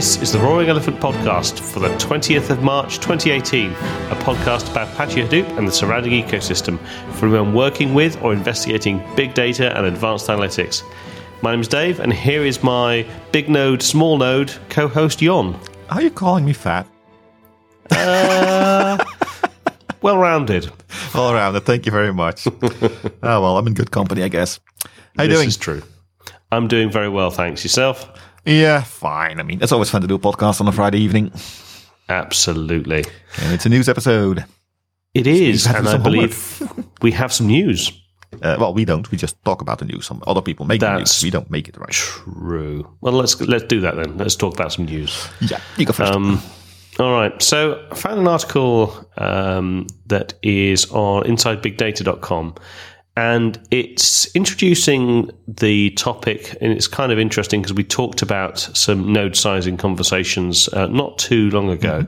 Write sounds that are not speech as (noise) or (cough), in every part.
This is the Roaring Elephant podcast for the 20th of March 2018, a podcast about Apache Hadoop and the surrounding ecosystem for anyone working with or investigating big data and advanced analytics. My name is Dave, and here is my big node, small node co host, Jon. Are you calling me fat? Uh, (laughs) well rounded. All rounded. Thank you very much. (laughs) oh, well, I'm in good company, I guess. How you this doing? is true. I'm doing very well, thanks. Yourself? Yeah, fine. I mean, it's always fun to do a podcast on a Friday evening. Absolutely. And it's a news episode. It is, have and I believe (laughs) we have some news. Uh, well, we don't. We just talk about the news. Some other people make the news. We don't make it right. True. Well, let's let's do that then. Let's talk about some news. Yeah, you go first. Um, all right. So I found an article um, that is on InsideBigData.com, and it's introducing the topic, and it's kind of interesting because we talked about some node sizing conversations uh, not too long ago.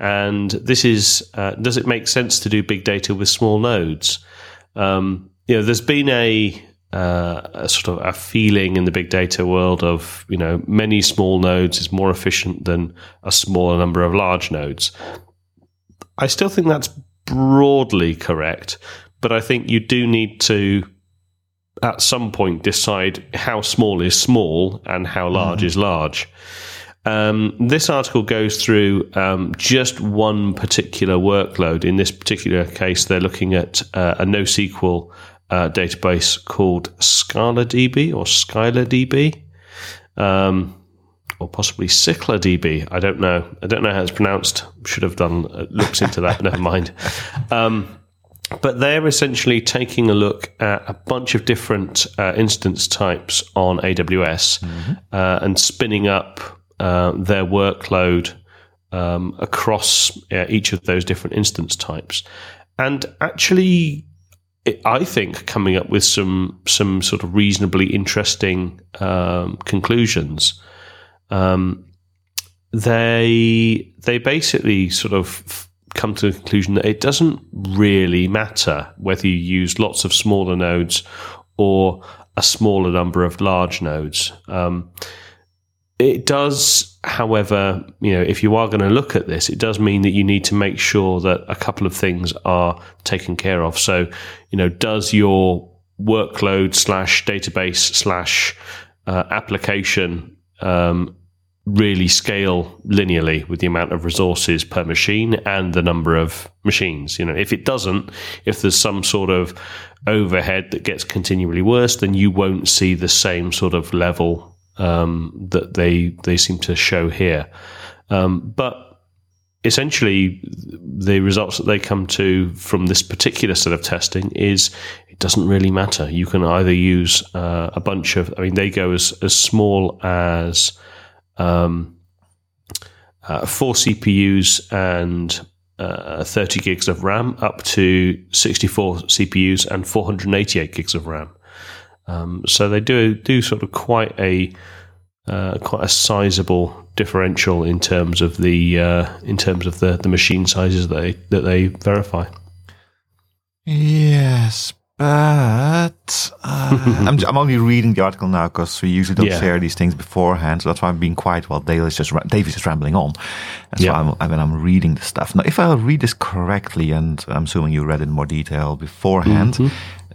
And this is uh, does it make sense to do big data with small nodes? Um, you know, there's been a, uh, a sort of a feeling in the big data world of you know many small nodes is more efficient than a smaller number of large nodes. I still think that's broadly correct, but I think you do need to at some point decide how small is small and how large is large. Um, this article goes through um, just one particular workload. In this particular case, they're looking at uh, a NoSQL uh, database called ScalaDB or SkylarDB, um, or possibly CyclerDB. I don't know. I don't know how it's pronounced. Should have done uh, looks into that. (laughs) Never mind. Um, but they're essentially taking a look at a bunch of different uh, instance types on AWS uh, and spinning up uh, their workload um, across uh, each of those different instance types, and actually, it, I think coming up with some some sort of reasonably interesting um, conclusions. Um, they they basically sort of come to the conclusion that it doesn't really matter whether you use lots of smaller nodes or a smaller number of large nodes. Um, it does, however, you know, if you are going to look at this, it does mean that you need to make sure that a couple of things are taken care of. So, you know, does your workload slash database slash uh, application um, really scale linearly with the amount of resources per machine and the number of machines. You know, if it doesn't, if there's some sort of overhead that gets continually worse, then you won't see the same sort of level um, that they they seem to show here. Um, but essentially, the results that they come to from this particular set of testing is it doesn't really matter. You can either use uh, a bunch of, I mean, they go as as small as um, uh, four CPUs and uh, 30 gigs of RAM up to 64 CPUs and 488 gigs of RAM. Um, so they do do sort of quite a uh, quite a sizable differential in terms of the uh, in terms of the, the machine sizes that they that they verify. yes, but uh, I'm, (laughs) I'm only reading the article now because we usually don't Yeah. share these things beforehand. So that's why I'm being quiet while Dale is just ra- Dave is just rambling on. That's Yeah. why I'm, I mean, I'm reading the stuff. Now, if I read this correctly, and I'm assuming you read it in more detail beforehand,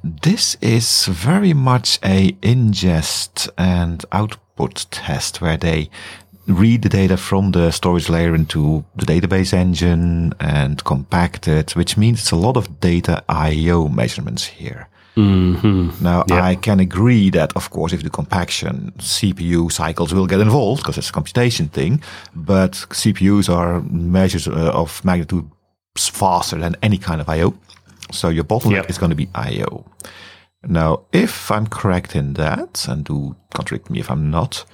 this is very much a ingest and output test where they read the data from the storage layer into the database engine and compact it, which means it's a lot of data IO measurements here. Now, I can agree that, of course, if the compaction, CPU cycles will get involved because it's a computation thing, but CPUs are measures uh, of magnitude faster than any kind of IO. So your bottleneck Yep. is going to be IO. Now, if I'm correct in that, and do contradict me if I'm not,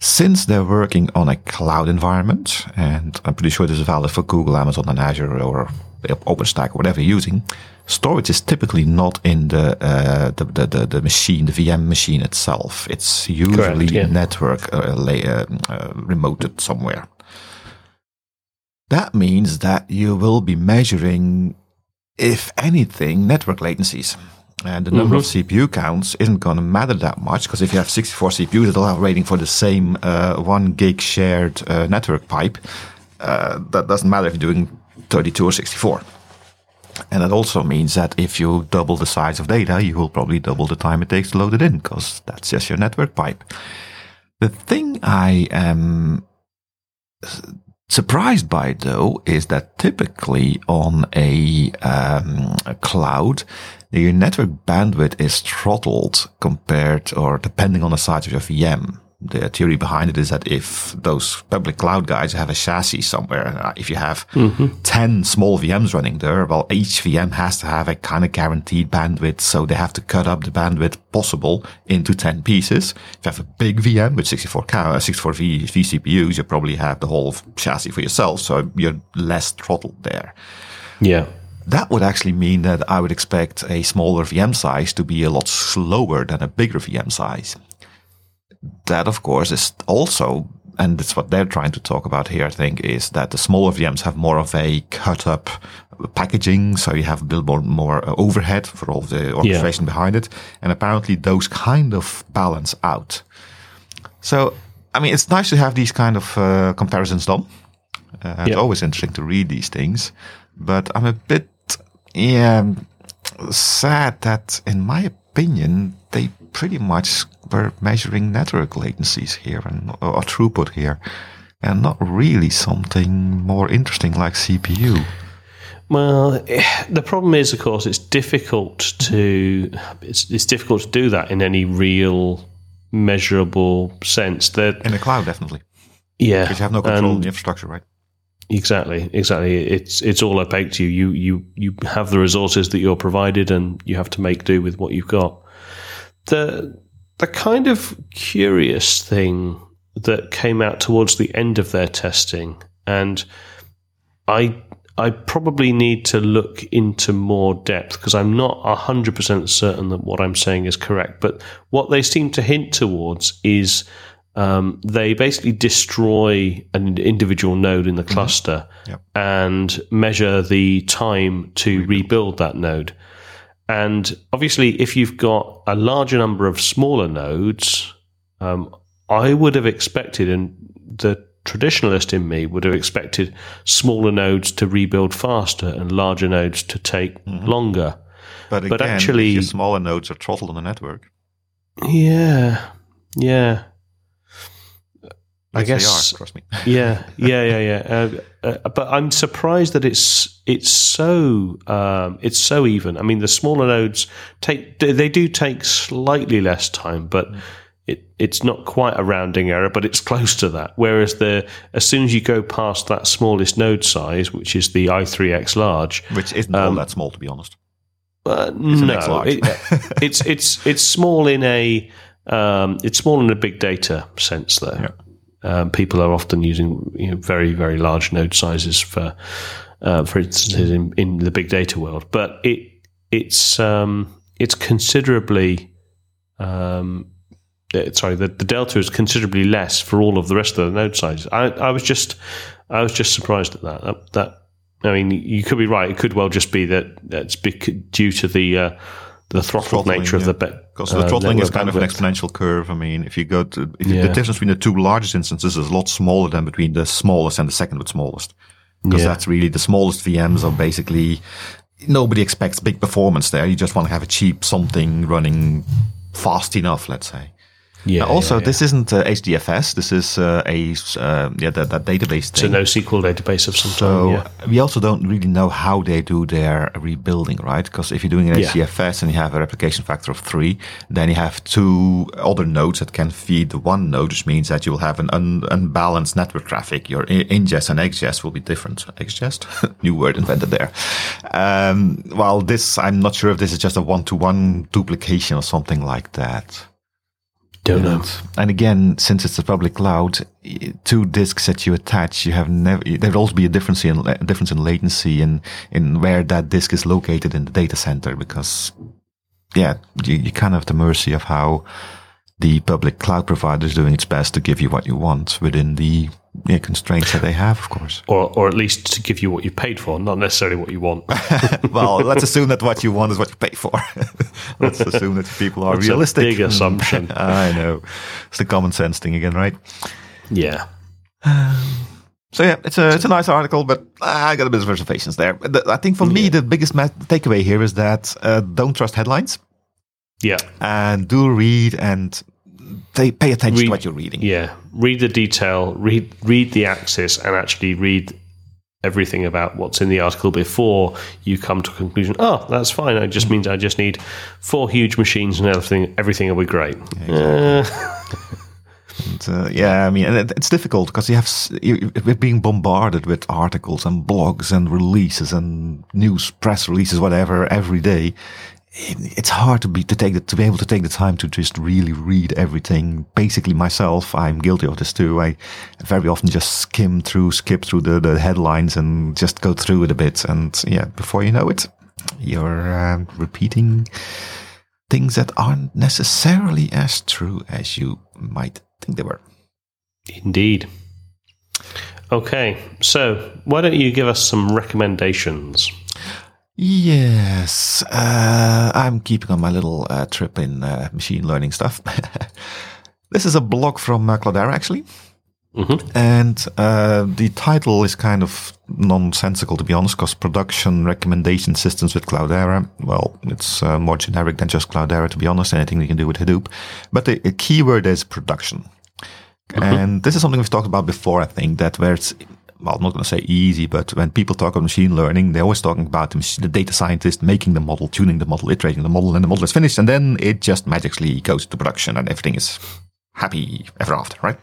since they're working on a cloud environment, and I'm pretty sure this is valid for Google, Amazon, and Azure, or OpenStack, or whatever you're using, storage is typically not in the, uh, the, the, the, the machine, the VM machine itself. It's usually yeah. network uh, lay, uh, uh, remoted somewhere. That means that you will be measuring, if anything, network latencies. And the number of CPU counts isn't going to matter that much because if you have 64 CPUs that are waiting for the same uh, one gig shared uh, network pipe, uh, that doesn't matter if you're doing 32 or 64. And that also means that if you double the size of data, you will probably double the time it takes to load it in because that's just your network pipe. The thing I am surprised by though is that typically on a, um, a cloud, your network bandwidth is throttled compared or depending on the size of your VM the theory behind it is that if those public cloud guys have a chassis somewhere, uh, if you have mm-hmm. 10 small VMs running there, well, each VM has to have a kind of guaranteed bandwidth. So they have to cut up the bandwidth possible into 10 pieces. If you have a big VM with 64, uh, 64 v, vCPUs, you probably have the whole chassis for yourself. So you're less throttled there. Yeah. That would actually mean that I would expect a smaller VM size to be a lot slower than a bigger VM size that, of course, is also, and it's what they're trying to talk about here, I think, is that the smaller VMs have more of a cut up packaging. So you have a bit more, more uh, overhead for all the orchestration yeah. behind it. And apparently those kind of balance out. So, I mean, it's nice to have these kind of uh, comparisons done. Uh, yeah. It's always interesting to read these things, but I'm a bit, yeah, sad that in my opinion, they pretty much were measuring network latencies here and uh, or throughput here, and not really something more interesting like CPU. Well, eh, the problem is, of course, it's difficult to it's, it's difficult to do that in any real measurable sense. That in the cloud, definitely. Yeah, because you have no control in the infrastructure, right? Exactly, exactly. It's it's all opaque to you. You you you have the resources that you're provided, and you have to make do with what you've got. The the kind of curious thing that came out towards the end of their testing, and I I probably need to look into more depth because I'm not 100% certain that what I'm saying is correct. But what they seem to hint towards is um, they basically destroy an individual node in the mm-hmm. cluster mm-hmm. yep. and measure the time to rebuild. rebuild that node. And obviously, if you've got a larger number of smaller nodes, um, I would have expected, and the traditionalist in me would have expected smaller nodes to rebuild faster and larger nodes to take mm-hmm. longer. But, again, but actually, smaller nodes are throttled on the network. Yeah, yeah. I guess. Are, trust me. (laughs) yeah, yeah, yeah, yeah. Uh, uh, but I'm surprised that it's it's so um, it's so even. I mean, the smaller nodes take they do take slightly less time, but mm. it it's not quite a rounding error, but it's (laughs) close to that. Whereas the as soon as you go past that smallest node size, which is the i3x large, which isn't um, all that small to be honest. Uh, no, it, (laughs) it's it's it's small in a um, it's small in a big data sense, though. Yeah. Um, people are often using you know, very very large node sizes for uh, for instance in, in, the big data world, but it it's um, it's considerably um, uh, sorry the, the delta is considerably less for all of the rest of the node sizes. I, I was just I was just surprised at that. that. that. I mean, you could be right. It could well just be that that's due to the uh, the throttled nature yeah. of the bit. because uh, the throttling is kind of an exponential curve. I mean, if you go to if yeah. the difference between the two largest instances is a lot smaller than between the smallest and the second with smallest, because yeah. that's really the smallest VMs are basically nobody expects big performance there. You just want to have a cheap something running fast enough, let's say. Yeah. Uh, also, yeah, yeah. this isn't uh, HDFS. This is uh, a uh, yeah that, that database. Thing. It's a NoSQL database of some sort. so yeah. we also don't really know how they do their rebuilding, right? Because if you're doing an HDFS and you have a replication factor of three, then you have two other nodes that can feed the one node, which means that you will have an un- unbalanced network traffic. Your ingest and exgest will be different. Exgest, (laughs) new word invented there. Um, well, this I'm not sure if this is just a one-to-one duplication or something like that. Don't know. And again, since it's a public cloud, two disks that you attach, you have never. There would also be a difference in a difference in latency in in where that disk is located in the data center because, yeah, you, you kind of have the mercy of how the public cloud provider is doing its best to give you what you want within the yeah, constraints that they have, of course. Or, or at least to give you what you paid for, not necessarily what you want. (laughs) well, (laughs) let's assume that what you want is what you pay for. (laughs) let's assume that people are That's realistic. A big assumption. I know. It's the common sense thing again, right? Yeah. So yeah, it's a it's a nice article, but I got a bit of reservations there. I think for me the biggest takeaway here is that uh, don't trust headlines Yeah. and do read and they pay attention Read- to what you're reading. Yeah. Read the detail, read read the axis and actually read everything about what's in the article before you come to a conclusion. Oh, that's fine. It just means I just need four huge machines and everything everything will be great. Uh, (laughs) And, uh, yeah, I mean, it's difficult because you have you, we're being bombarded with articles and blogs and releases and news press releases, whatever, every day. It- It's hard to be to take the, to be able to take the time to just really read everything. Basically, myself, I'm guilty of this too. I very often just skim through, skip through the, the headlines and just go through it a bit. And yeah, before you know it, you're uh, repeating things that aren't necessarily as true as you might think they were. indeed. Okay, so why don't you give us some recommendations? Yes, uh, I'm keeping on my little uh, trip in uh, machine learning stuff. (laughs) this is a blog from uh, Cloudera, actually. And uh, the title is kind of nonsensical, to be honest, because production recommendation systems with Cloudera, well, it's uh, more generic than just Cloudera, to be honest, anything you can do with Hadoop. But the, the keyword is production. And this is something we've talked about before, I think, that where it's, well, I'm not going to say easy, but when people talk about machine learning, they're always talking about the, data scientist making the model, tuning the model, iterating the model, and the model is finished, and then it just magically goes to production and everything is happy ever after, right?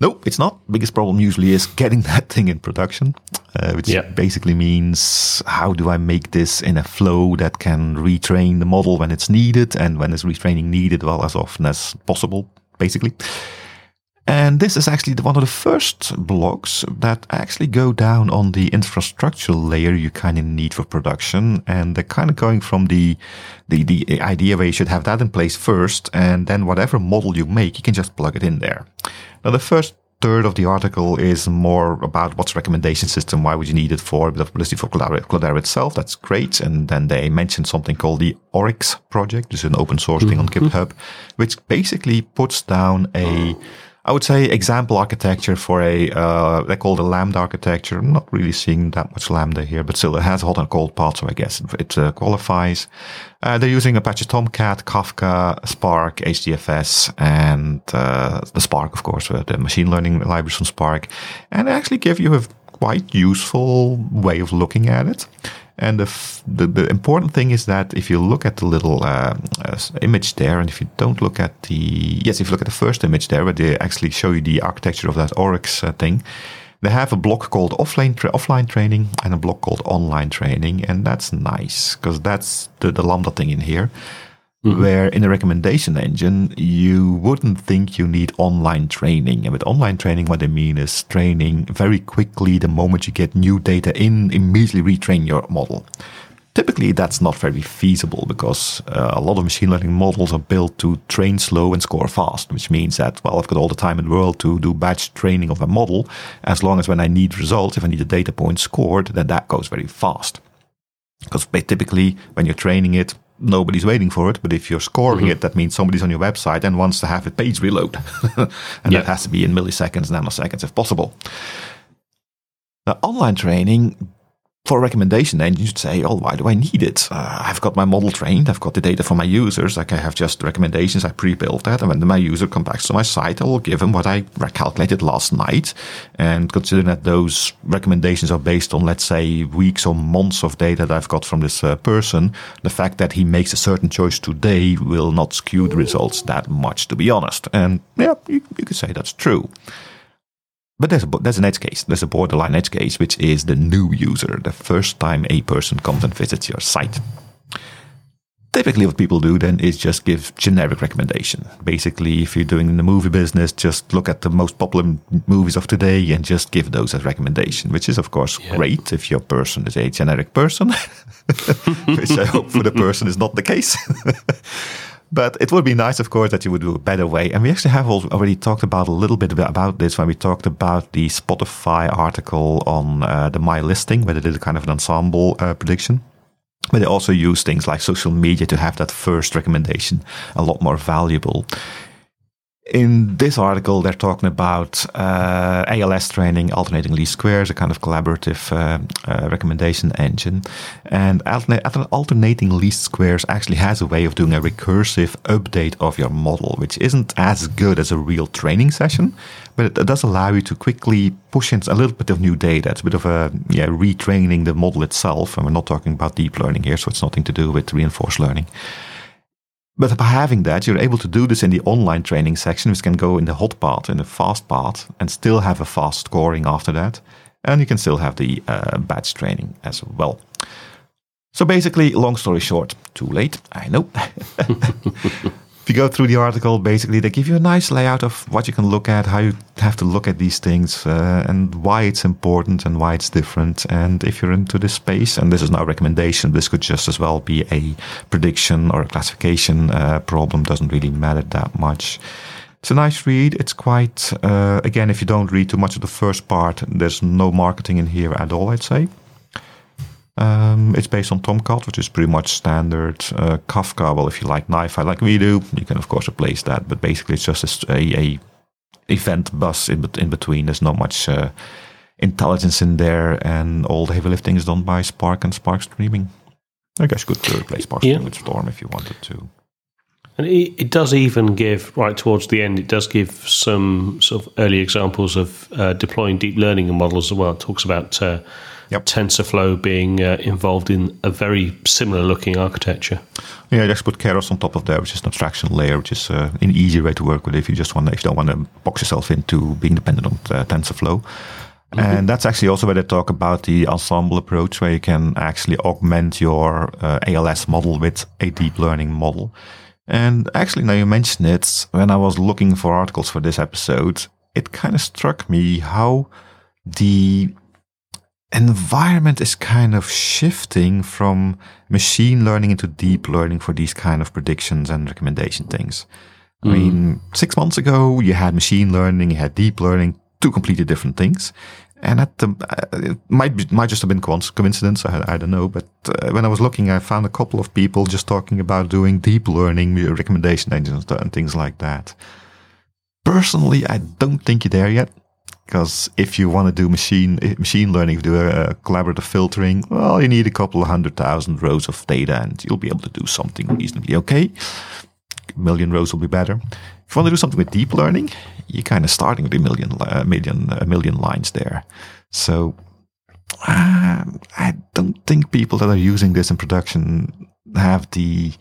No, it's not. Biggest problem usually is getting (laughs) that thing in production, uh, which Yeah. basically means how do I make this in a flow that can retrain the model when it's needed and when is retraining needed, well, as often as possible, basically. And this is actually one of the first blogs that actually go down on the infrastructural layer you kind of need for production. And they're kind of going from the, the, the idea where you should have that in place first. And then whatever model you make, you can just plug it in there. Now, the first third of the article is more about what's recommendation system, why would you need it for, a bit of publicity for Cloudera, Cloudera itself. That's great. And then they mentioned something called the Oryx project, which is an open source thing on mm-hmm. GitHub, which basically puts down a, I would say example architecture for a, uh, they call a Lambda architecture. I'm not really seeing that much Lambda here, but still it has hot and cold parts, so I guess it, uh, qualifies. Uh, they're using Apache Tomcat, Kafka, Spark, HDFS, and uh, the Spark, of course, uh, the machine learning libraries from Spark, and actually give you a quite useful way of looking at it. And the, the, the important thing is that if you look at the little uh, uh, image there, and if you don't look at the yes, if you look at the first image there, where they actually show you the architecture of that Oryx uh, thing, they have a block called offline tra- offline training and a block called online training, and that's nice because that's the, the lambda thing in here. Where in a recommendation engine, you wouldn't think you need online training. And with online training, what they mean is training very quickly the moment you get new data in, immediately retrain your model. Typically, that's not very feasible because uh, a lot of machine learning models are built to train slow and score fast, which means that, well, I've got all the time in the world to do batch training of a model. As long as when I need results, if I need a data point scored, then that goes very fast. Because typically, when you're training it, nobody's waiting for it. But if you're scoring mhm. it, that means somebody's on your website and wants to have a page reload. (laughs) and Yeah. that has to be in milliseconds, nanoseconds if possible. Now, online training for a recommendation engine, you should say, oh, why do I need it? Uh, I've got my model trained. I've got the data from my users. Like I have just recommendations. I pre-built that. And when my user comes back to my site, I will give him what I calculated last night. And considering that those recommendations are based on, let's say, weeks or months of data that I've got from this uh, person, the fact that he makes a certain choice today will not skew the results that much, to be honest. And yeah, you, you could say that's true. But there's a, there's an edge case. There's a borderline edge case, which is the new user, the first time a person comes and visits your site. Typically, what people do then is just give generic recommendation. Basically, if you're doing in the movie business, just look at the most popular movies of today and just give those as recommendation, which is of course great if your person is a generic person, (laughs) which I hope for the person is not the case. (laughs) but it would be nice, of course, that you would do a better way. And we actually have already talked about a little bit about this when we talked about the Spotify article on uh, the My Listing, where they did a kind of an ensemble uh, prediction. But they also use things like social media to have that first recommendation a lot more valuable in this article, they're talking about uh, ALS training, alternating least squares, a kind of collaborative uh, uh, recommendation engine. And alternating least squares actually has a way of doing a recursive update of your model, which isn't as good as a real training session, but it, it does allow you to quickly push in a little bit of new data. It's a bit of a yeah, retraining the model itself. And we're not talking about deep learning here, so it's nothing to do with reinforced learning. But by having that, you're able to do this in the online training section, which can go in the hot part, in the fast part, and still have a fast scoring after that. And you can still have the uh, batch training as well. So basically, long story short, too late, I know. (laughs) (laughs) if you go through the article, basically they give you a nice layout of what you can look at, how you have to look at these things, uh, and why it's important and why it's different. And if you're into this space, and this is not a recommendation, this could just as well be a prediction or a classification uh, problem. Doesn't really matter that much. It's a nice read. It's quite, uh, again, if you don't read too much of the first part, there's no marketing in here at all, I'd say. Um, it's based on Tomcat, which is pretty much standard. Uh, Kafka, well, if you like NiFi like we do, you can of course replace that. But basically, it's just a, a event bus in, in between. There's not much uh, intelligence in there, and all the heavy lifting is done by Spark and Spark Streaming. I guess you could replace Spark yeah. with Storm if you wanted to. And it, it, does even give, right towards the end, it does give some sort of early examples of uh, deploying deep learning and models as well. It talks about uh, Yep. TensorFlow being uh, involved in a very similar looking architecture. Yeah, you just put Keras on top of there, which is an abstraction layer, which is uh, an easier way to work with if you just want, if you don't want to box yourself into being dependent on uh, TensorFlow. Mm-hmm. And that's actually also where they talk about the ensemble approach, where you can actually augment your uh, ALS model with a deep learning model. And actually, now you mention it, when I was looking for articles for this episode, it kind of struck me how the environment is kind of shifting from machine learning into deep learning for these kind of predictions and recommendation things. I mm. mean, six months ago, you had machine learning, you had deep learning, two completely different things. And at the, uh, it might be, might just have been coincidence. I, I don't know. But uh, when I was looking, I found a couple of people just talking about doing deep learning recommendation engines and things like that. Personally, I don't think you're there yet. Because if you want to do machine machine learning, do a, collaborative filtering, well, you need a couple of hundred thousand rows of data, and you'll be able to do something reasonably okay. A million rows will be better. If you want to do something with deep learning, you're kind of starting with a million, a million, a million lines there. So uh, I don't think people that are using this in production have the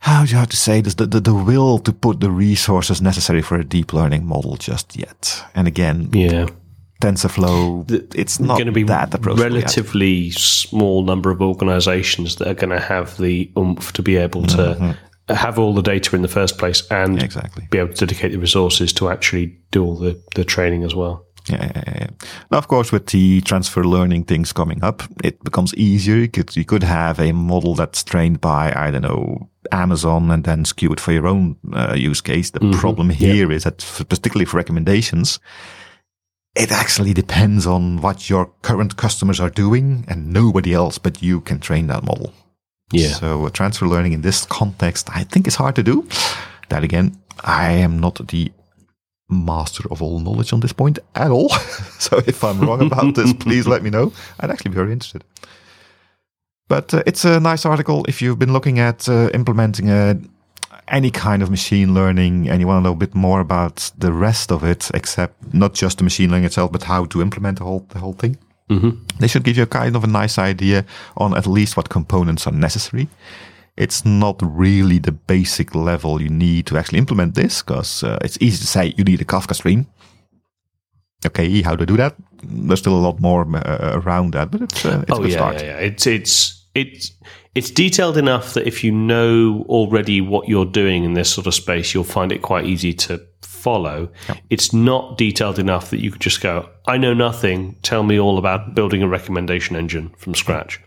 how do you have to say this, the, the, the will to put the resources necessary for a deep learning model just yet. And again, yeah. TensorFlow, the, it's not going to be that approach. Relatively small number of organizations that are going to have the oomph to be able to mm-hmm. have all the data in the first place and exactly. be able to dedicate the resources to actually do all the, the training as well. Yeah, yeah, yeah. Now, of course, with the transfer learning things coming up, it becomes easier. You could, you could have a model that's trained by, I don't know, Amazon and then skew it for your own uh, use case. The mm-hmm. problem here is that, for, particularly for recommendations, it actually depends on what your current customers are doing, and nobody else but you can train that model. Yeah. So uh, transfer learning in this context, I think is hard to do. That again, I am not the master of all knowledge on this point at all. (laughs) so if I'm wrong about this, (laughs) please let me know. I'd actually be very interested. But uh, it's a nice article if you've been looking at uh, implementing a, uh, any kind of machine learning and you want to know a bit more about the rest of it, except not just the machine learning itself, but how to implement the whole the whole thing. Mm-hmm. They should give you a kind of a nice idea on at least what components are necessary. It's not really the basic level you need to actually implement this, because uh, it's easy to say you need a Kafka stream. Okay, how to do that? There's still a lot more uh, around that, but it's, uh, it's oh, a good yeah, start. Yeah, yeah. It's it's it's it's detailed enough that if you know already what you're doing in this sort of space, you'll find it quite easy to follow. Yep. It's not detailed enough that you could just go, I know nothing. Tell me all about building a recommendation engine from scratch.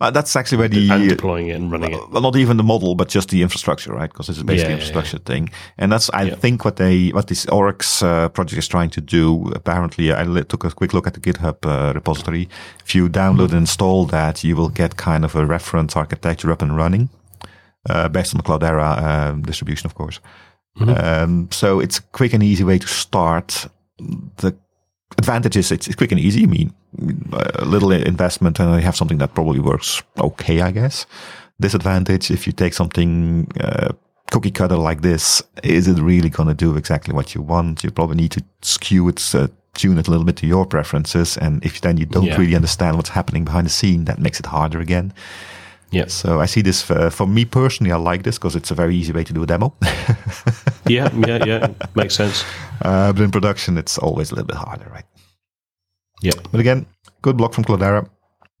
Uh, that's actually where the and deploying it and running it. Well, not even the model, but just the infrastructure, right? Because it's basically Yeah, an yeah, infrastructure thing, and that's I think what they what this Oryx uh, project is trying to do. Apparently, I took a quick look at the GitHub uh, repository. If you download and install that, you will get kind of a reference architecture up and running, uh, based on the Cloudera um, distribution, of course. Um, so it's a quick and easy way to start. The advantage is it's, it's quick and easy. I mean, a little investment and you have something that probably works okay, I guess. Disadvantage, if you take something uh, cookie cutter like this, is it really going to do exactly what you want? You probably need to skew it, uh, tune it a little bit to your preferences. And if then you don't Yeah. really understand what's happening behind the scene, that makes it harder again. yeah. So I see this for, for me personally. I like this because it's a very easy way to do a demo. (laughs) Yeah, yeah, yeah. Makes sense. Uh, but in production, it's always a little bit harder, right? Yeah. But again, good blog from Cloudera.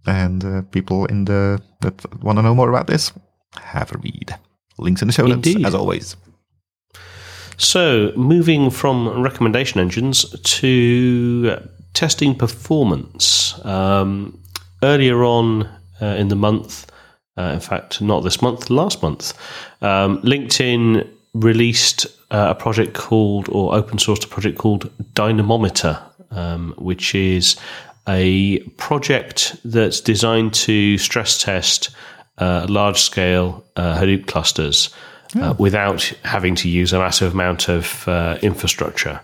And uh, people in the that want to know more about this, have a read. Links in the show notes, Indeed. as always. So, moving from recommendation engines to testing performance. Um, earlier on uh, in the month, uh, in fact, not this month, last month, um, LinkedIn released uh, a project called, or open sourced a project called Dynamometer, um, which is a project that's designed to stress test uh, large scale uh, Hadoop clusters uh, without having to use a massive amount of uh, infrastructure.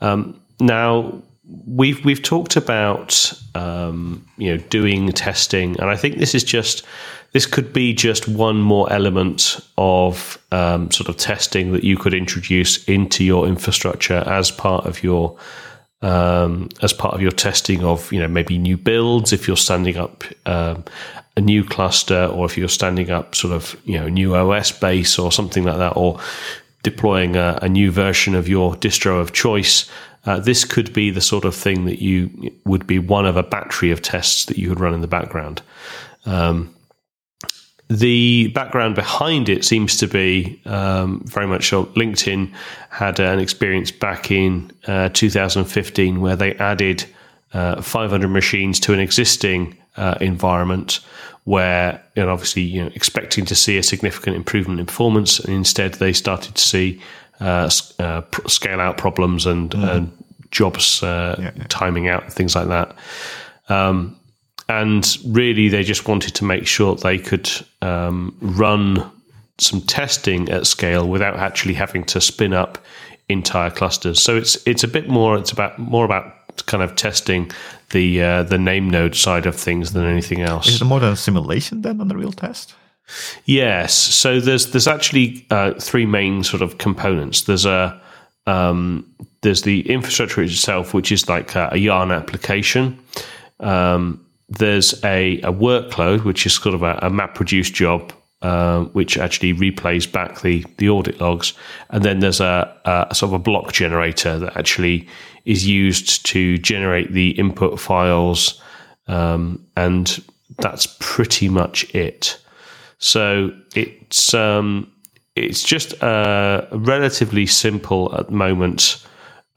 Um, now, we've we've talked about um, you know doing testing, and I think this is just this could be just one more element of um, sort of testing that you could introduce into your infrastructure as part of your um, as part of your testing of you know maybe new builds if you're standing up um, a new cluster or if you're standing up sort of you know new OS base or something like that or deploying a, a new version of your distro of choice. Uh, this could be the sort of thing that you would be one of a battery of tests that you could run in the background. Um, the background behind it seems to be um, very much so. LinkedIn had an experience back in uh, 2015 where they added uh, 500 machines to an existing uh, environment where, you know, obviously, you know, expecting to see a significant improvement in performance, and instead they started to see uh, uh, scale out problems and, and jobs uh, timing out, and things like that. Um, and really they just wanted to make sure they could um, run some testing at scale without actually having to spin up entire clusters. So it's it's a bit more it's about more about kind of testing the uh, the name node side of things than anything else. Is it more than a simulation then on the real test? Yes. So there's there's actually uh, three main sort of components. There's a um, there's the infrastructure itself, which is like a, a Yarn application. Um, there's a, a workload, which is sort of a, a MapReduce job, uh, which actually replays back the, the audit logs. And then there's a, a sort of a block generator that actually is used to generate the input files. Um, and that's pretty much it. So it's um, it's just a relatively simple at the moment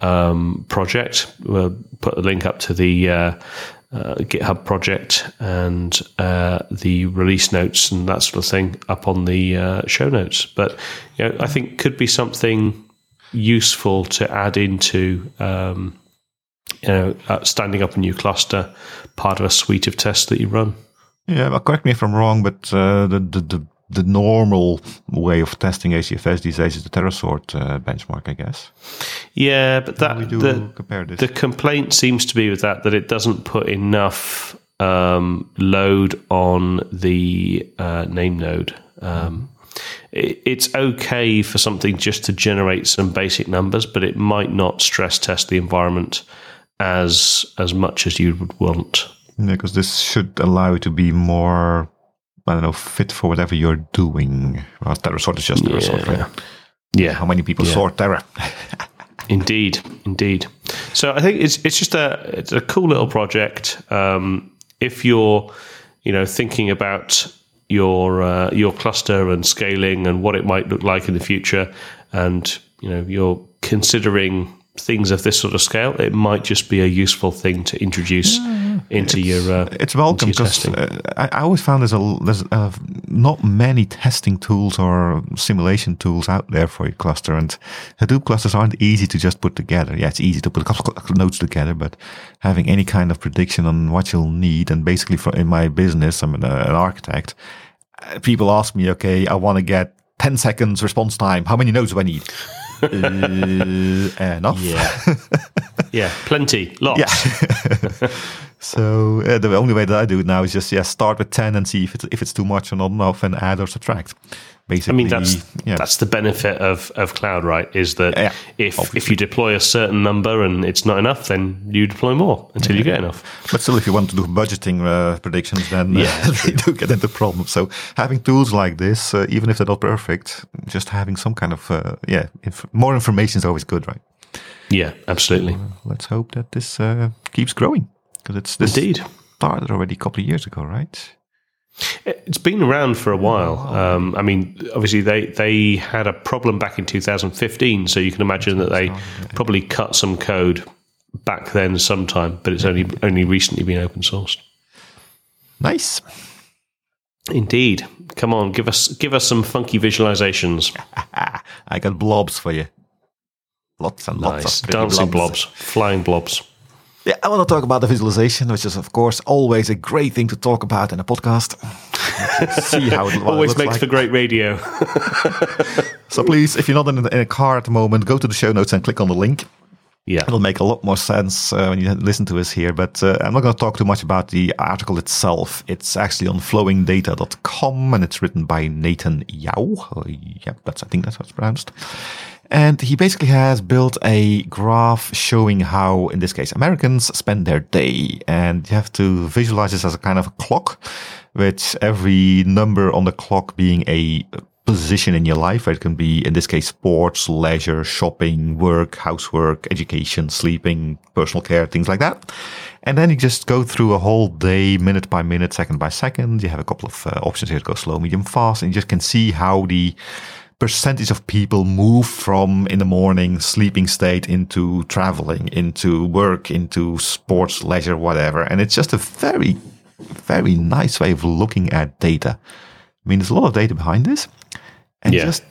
um, project. We'll put the link up to the uh, uh, GitHub project and uh, the release notes and that sort of thing up on the uh, show notes. But you know, I think could be something useful to add into um, you know uh, standing up a new cluster, part of a suite of tests that you run. Yeah, correct me if I'm wrong, but uh, the, the the the normal way of testing HDFS these days is the TeraSort uh, benchmark, I guess. Yeah, but that the, the complaint seems to be with that that it doesn't put enough um, load on the uh, name node. Um, it, it's okay for something just to generate some basic numbers, but it might not stress test the environment as as much as you would want. because this should allow it to be more, I don't know, fit for whatever you're doing. Well, TeraSort is just TeraSort, Yeah. right? Yeah, How many people Yeah. sort Terra? (laughs) Indeed, indeed. So I think it's it's just a it's a cool little project. Um, if you're, you know, thinking about your uh, your cluster and scaling and what it might look like in the future, and you know you're considering things of this sort of scale, it might just be a useful thing to introduce yeah, into your. Uh, it's welcome because uh, I, I, always found there's a there's uh, not many testing tools or simulation tools out there for your cluster, and Hadoop clusters aren't easy to just put together. Yeah, it's easy to put a couple of nodes together, but having any kind of prediction on what you'll need, and basically, for in my business, I'm an, uh, an architect. Uh, people ask me, okay, I want to get 10 seconds response time. How many nodes do I need? Uh, enough. Yeah. (laughs) yeah, plenty. Lots. Yeah. (laughs) so uh, the only way that I do it now is just yeah, start with 10 and see if it's, if it's too much or not enough and add or subtract basically. I mean, that's yeah. that's the benefit of, of cloud, right? Is that yeah, if obviously. if you deploy a certain number and it's not enough, then you deploy more until yeah. you get enough. But still, if you want to do budgeting uh, predictions, then uh, yeah, (laughs) they do get into problems. So having tools like this, uh, even if they're not perfect, just having some kind of uh, yeah, inf- more information is always good, right? Yeah, absolutely. So, uh, let's hope that this uh, keeps growing because it's this indeed started already a couple of years ago, right? It's been around for a while. Um, I mean, obviously they they had a problem back in 2015, so you can imagine that they probably cut some code back then sometime, but it's only only recently been open sourced. Nice. Indeed. Come on, give us give us some funky visualizations. (laughs) I got blobs for you. Lots and lots nice. of dancing blobs. blobs, flying blobs. Yeah, I want to talk about the visualization, which is, of course, always a great thing to talk about in a podcast. (laughs) See how it always it makes like. for great radio. (laughs) so please, if you're not in, in, a car at the moment, go to the show notes and click on the link. Yeah, it'll make a lot more sense uh, when you listen to us here. But uh, I'm not going to talk too much about the article itself. It's actually on flowingdata.com and it's written by Nathan Yau. Uh, yeah, that's I think that's how it's pronounced. And he basically has built a graph showing how, in this case, Americans spend their day. And you have to visualize this as a kind of a clock, with every number on the clock being a position in your life. It can be, in this case, sports, leisure, shopping, work, housework, education, sleeping, personal care, things like that. And then you just go through a whole day, minute by minute, second by second. You have a couple of uh, options here to go slow, medium, fast, and you just can see how the percentage of people move from in the morning sleeping state into traveling, into work, into sports, leisure, whatever. And it's just a very, very nice way of looking at data. I mean, there's a lot of data behind this. And yeah. just,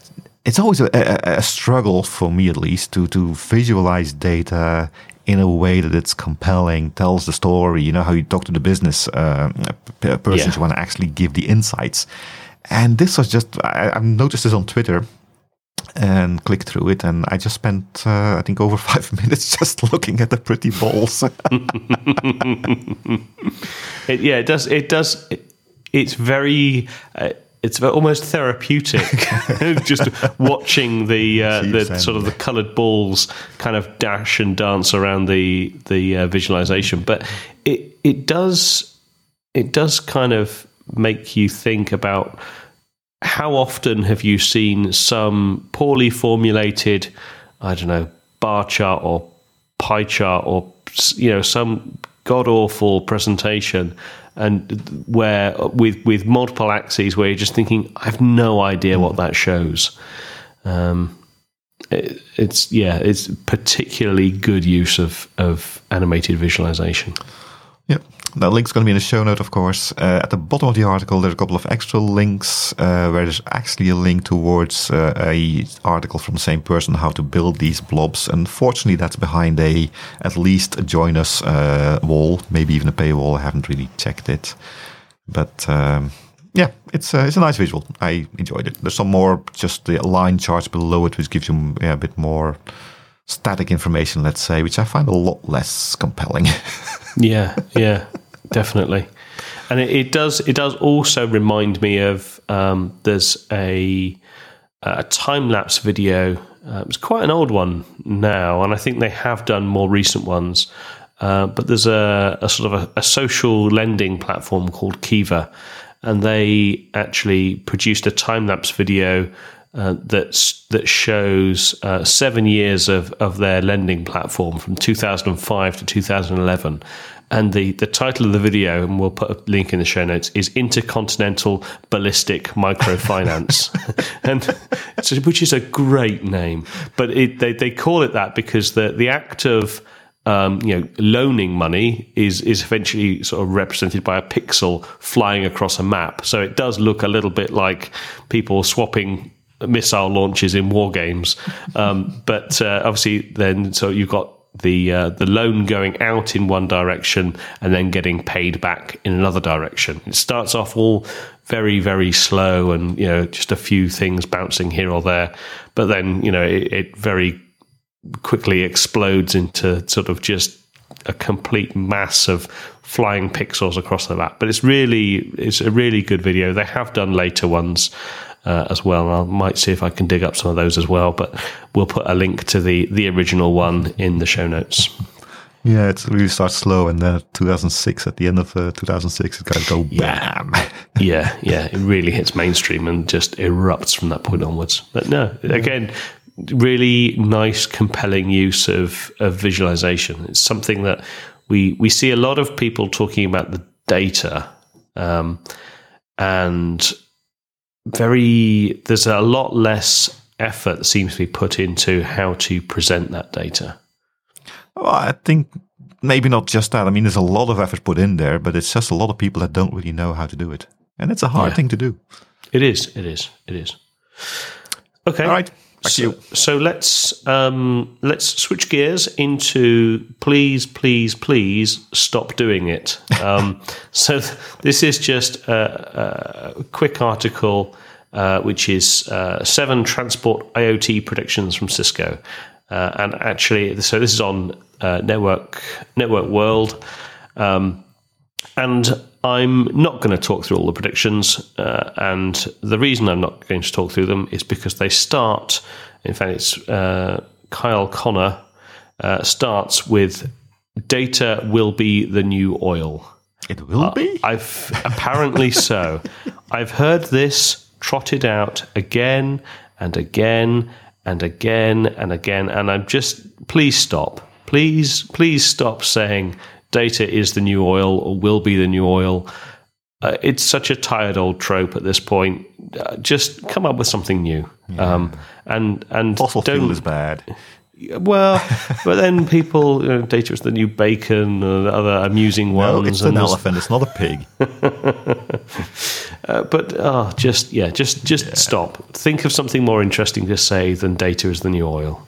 it's always a, a, a struggle for me, at least, to, to visualize data in a way that it's compelling, tells the story. You know how you talk to the business uh, person, yeah. you want to actually give the insights. And this was just, I, I noticed this on Twitter and clicked through it. And I just spent, uh, I think, over (laughs) five minutes just (laughs) looking at the pretty balls. (laughs) it, yeah, it does. It does. It, it's very. Uh, it's almost therapeutic, just watching the uh, the sort of the coloured balls kind of dash and dance around the the uh, visualization. But it it does it does kind of make you think about how often have you seen some poorly formulated, I don't know, bar chart or pie chart or you know some god awful presentation and where with with multiple axes where you're just thinking I have no idea what that shows. Um, it, it's yeah, it's particularly good use of of animated visualization. Yep. The link's going to be in the show note, of course. Uh, at the bottom of the article, there's a couple of extra links uh, where there's actually a link towards uh, a article from the same person how to build these blobs. Unfortunately, that's behind a at least a join us uh, wall, maybe even a paywall. I haven't really checked it, but um, yeah, it's uh, it's a nice visual. I enjoyed it. There's some more just the line charts below it, which gives you yeah, a bit more static information, let's say, which I find a lot less compelling. (laughs) yeah, yeah, definitely. And it, it, does it does also remind me of um, there's a a time lapse video. Uh, it's quite an old one now, and I think they have done more recent ones. Uh, but there's a, a sort of a, a, social lending platform called Kiva, and they actually produced a time lapse video uh, that's that shows uh, seven years of, of their lending platform from 2005 to 2011, and the the title of the video, and we'll put a link in the show notes, is Intercontinental Ballistic Microfinance, (laughs) (laughs) and which is a great name. But it, they they call it that because the the act of um, you know, loaning money is is eventually sort of represented by a pixel flying across a map. So it does look a little bit like people swapping missile launches in war games. Um, but uh, obviously, then so you've got the uh, the loan going out in one direction and then getting paid back in another direction. It starts off all very very slow and you know just a few things bouncing here or there, but then you know it, it very quickly explodes into sort of just a complete mass of flying pixels across the map. But it's really it's a really good video. They have done later ones uh, as well. And I might see if I can dig up some of those as well. But we'll put a link to the the original one in the show notes. Yeah, it really starts slow, and then 2006 at the end of uh, 2006, it kind of go yeah. bam. (laughs) yeah, yeah, it really hits mainstream and just erupts from that point onwards. But no, again, really nice, compelling use of, of visualization. It's something that we we see a lot of people talking about the data, um, and very there's a lot less effort that seems to be put into how to present that data. Well, I think maybe not just that. I mean, there's a lot of effort put in there, but it's just a lot of people that don't really know how to do it, and it's a hard yeah. thing to do. It is. It is. It is. Okay. All right. So, so, let's um, let's switch gears into please, please, please stop doing it. Um, (laughs) so this is just a, a quick article, uh, which is uh, seven transport IoT predictions from Cisco, uh, and actually, so this is on uh, network network world, um, and I'm not going to talk through all the predictions, uh, and the reason I'm not going to talk through them is because they start. In fact, it's uh, Kyle Connor uh, starts with "Data will be the new oil." It will uh, be. I've apparently (laughs) so. I've heard this trotted out again and again and again and again, and I'm just please stop. Please, please stop saying data is the new oil or will be the new oil. Uh, it's such a tired old trope at this point. Uh, just come up with something new. Yeah. Um, and and fossil fuel is bad. Well, but then people, you know, data is the new bacon and other amusing ones. No, it's an elephant. It's not a pig. (laughs) uh, but oh, just yeah, just just yeah. stop. Think of something more interesting to say than data is the new oil.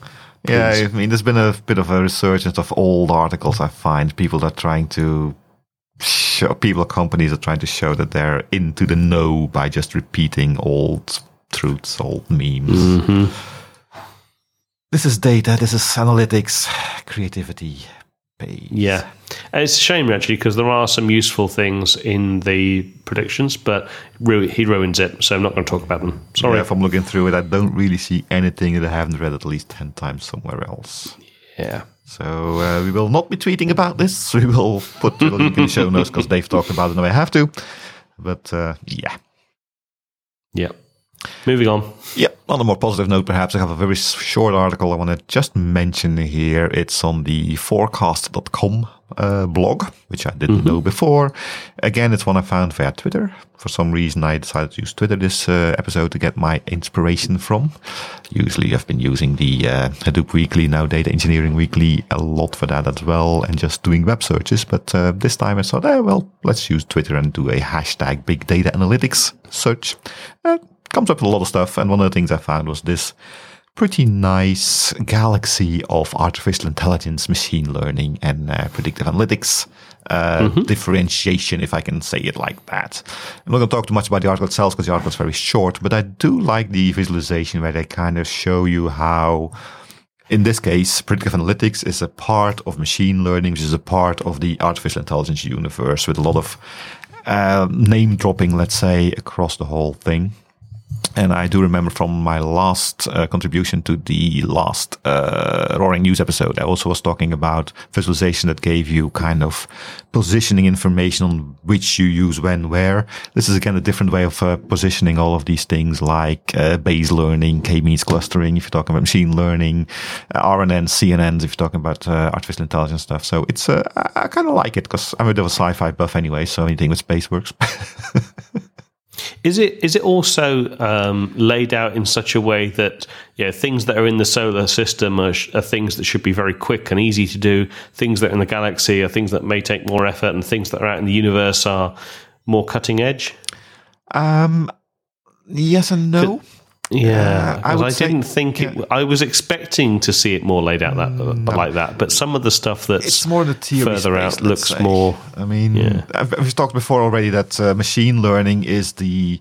Yeah, I mean, there's been a bit of a resurgence of old articles. I find people are trying to show people, companies are trying to show that they're into the know by just repeating old truths, old memes. Mm-hmm. This is data. This is analytics, creativity, page. Yeah. And it's a shame, actually, because there are some useful things in the predictions, but he ruins it, so I'm not going to talk about them. Sorry. Yeah, if I'm looking through it, I don't really see anything that I haven't read at least 10 times somewhere else. Yeah. So uh, we will not be tweeting about this. (laughs) We will put the link in the show notes because Dave talked about it and I have to. But uh, yeah. Yeah. Moving on. Yeah, on a more positive note, perhaps I have a very short article I want to just mention here. It's on the forecast.com uh, blog, which I didn't mm-hmm. know before. Again, it's one I found via Twitter. For some reason, I decided to use Twitter this uh, episode to get my inspiration from. Usually, I've been using the uh, Hadoop Weekly, now Data Engineering Weekly, a lot for that as well, and just doing web searches. But uh, this time I thought, oh, well, let's use Twitter and do a hashtag big data analytics search. Comes up with a lot of stuff. And one of the things I found was this pretty nice galaxy of artificial intelligence, machine learning, and uh, predictive analytics. Uh, mm-hmm. differentiation, if I can say it like that. I'm not going to talk too much about the article itself because the article is very short, but I do like the visualization where they kind of show you how, in this case, predictive analytics is a part of machine learning, which is a part of the artificial intelligence universe with a lot of uh, name dropping, let's say, across the whole thing. And I do remember from my last uh, contribution to the last uh, Roaring News episode, I also was talking about visualization that gave you kind of positioning information on which you use when, where. This is again a different way of uh, positioning all of these things like uh, Bayes learning, k-means clustering, if you're talking about machine learning, uh, RNNs, CNNs, if you're talking about uh, artificial intelligence stuff. So it's, I kind of like it because I'm a bit of a sci-fi buff anyway, so anything with space works. (laughs) Is it is it also um, laid out in such a way that yeah things that are in the solar system are, are, things that should be very quick and easy to do. Things that are in the galaxy are things that may take more effort, and things that are out in the universe are more cutting edge. Um, yes and no. Yeah, uh, I, I, didn't think it. I was expecting to see it more laid out that no. Mm, like that, but some of the stuff that's it's more the theory further space, out looks say. more. I mean, yeah. I've, I've, talked before already that uh, machine learning is the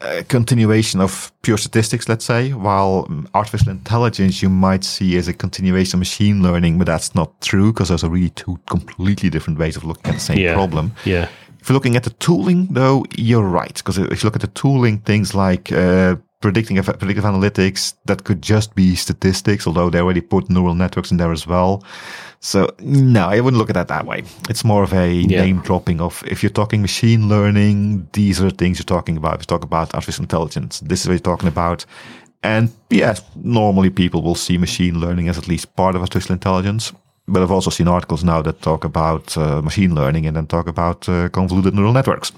uh, continuation of pure statistics, let's say, while um, artificial intelligence you might see as a continuation of machine learning, but that's not true because those are really two completely different ways of looking at the same yeah. problem. Yeah. If you're looking at the tooling, though, you're right. Because if you look at the tooling, things like uh, predicting predictive analytics that could just be statistics, although they already put neural networks in there as well. So no, I wouldn't look at that that way. It's more of a yeah. name dropping of if you're talking machine learning, these are the things you're talking about. If you talk about artificial intelligence, this is what you're talking about. And yes, normally people will see machine learning as at least part of artificial intelligence. But I've also seen articles now that talk about uh, machine learning and then talk about uh, convoluted neural networks.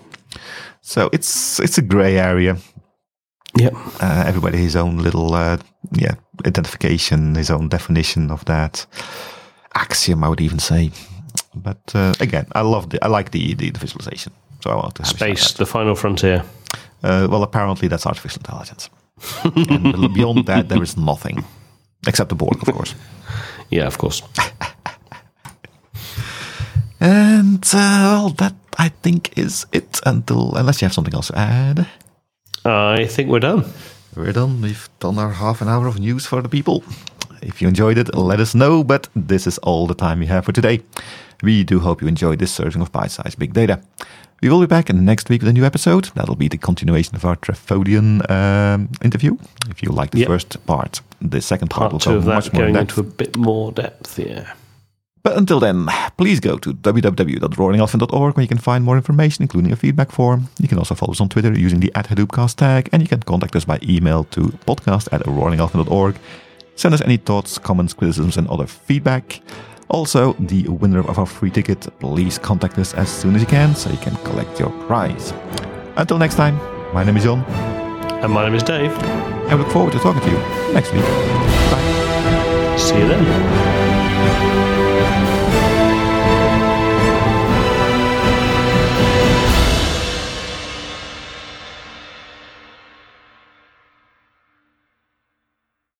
So it's it's a gray area. Yeah. Uh, everybody his own little uh, yeah identification, his own definition of that axiom. I would even say. But uh, again, I love the I like the, the, the visualization. So I want to space, the final frontier. Uh, well, apparently that's artificial intelligence. (laughs) and beyond that, there is nothing except the Borg, of course. (laughs) yeah, of course. (laughs) and uh, well, that I think is it. Until unless you have something else to add. I think we're done. We're done. We've done our half an hour of news for the people. If you enjoyed it, let us know. But this is all the time we have for today. We do hope you enjoyed this surging of bite-sized big data. We will be back in the next week with a new episode. That'll be the continuation of our Trefodian um, interview. If you like the yep. first part, the second part, part will go much more going depth. into a bit more depth. Yeah. But until then, please go to www.roaringelephant.org where you can find more information, including a feedback form. You can also follow us on Twitter using the at Hadoopcast tag, and you can contact us by email to podcast at. Send us any thoughts, comments, criticisms, and other feedback. Also, the winner of our free ticket, please contact us as soon as you can so you can collect your prize. Until next time, my name is John. And my name is Dave. And we look forward to talking to you next week. Bye. See you then.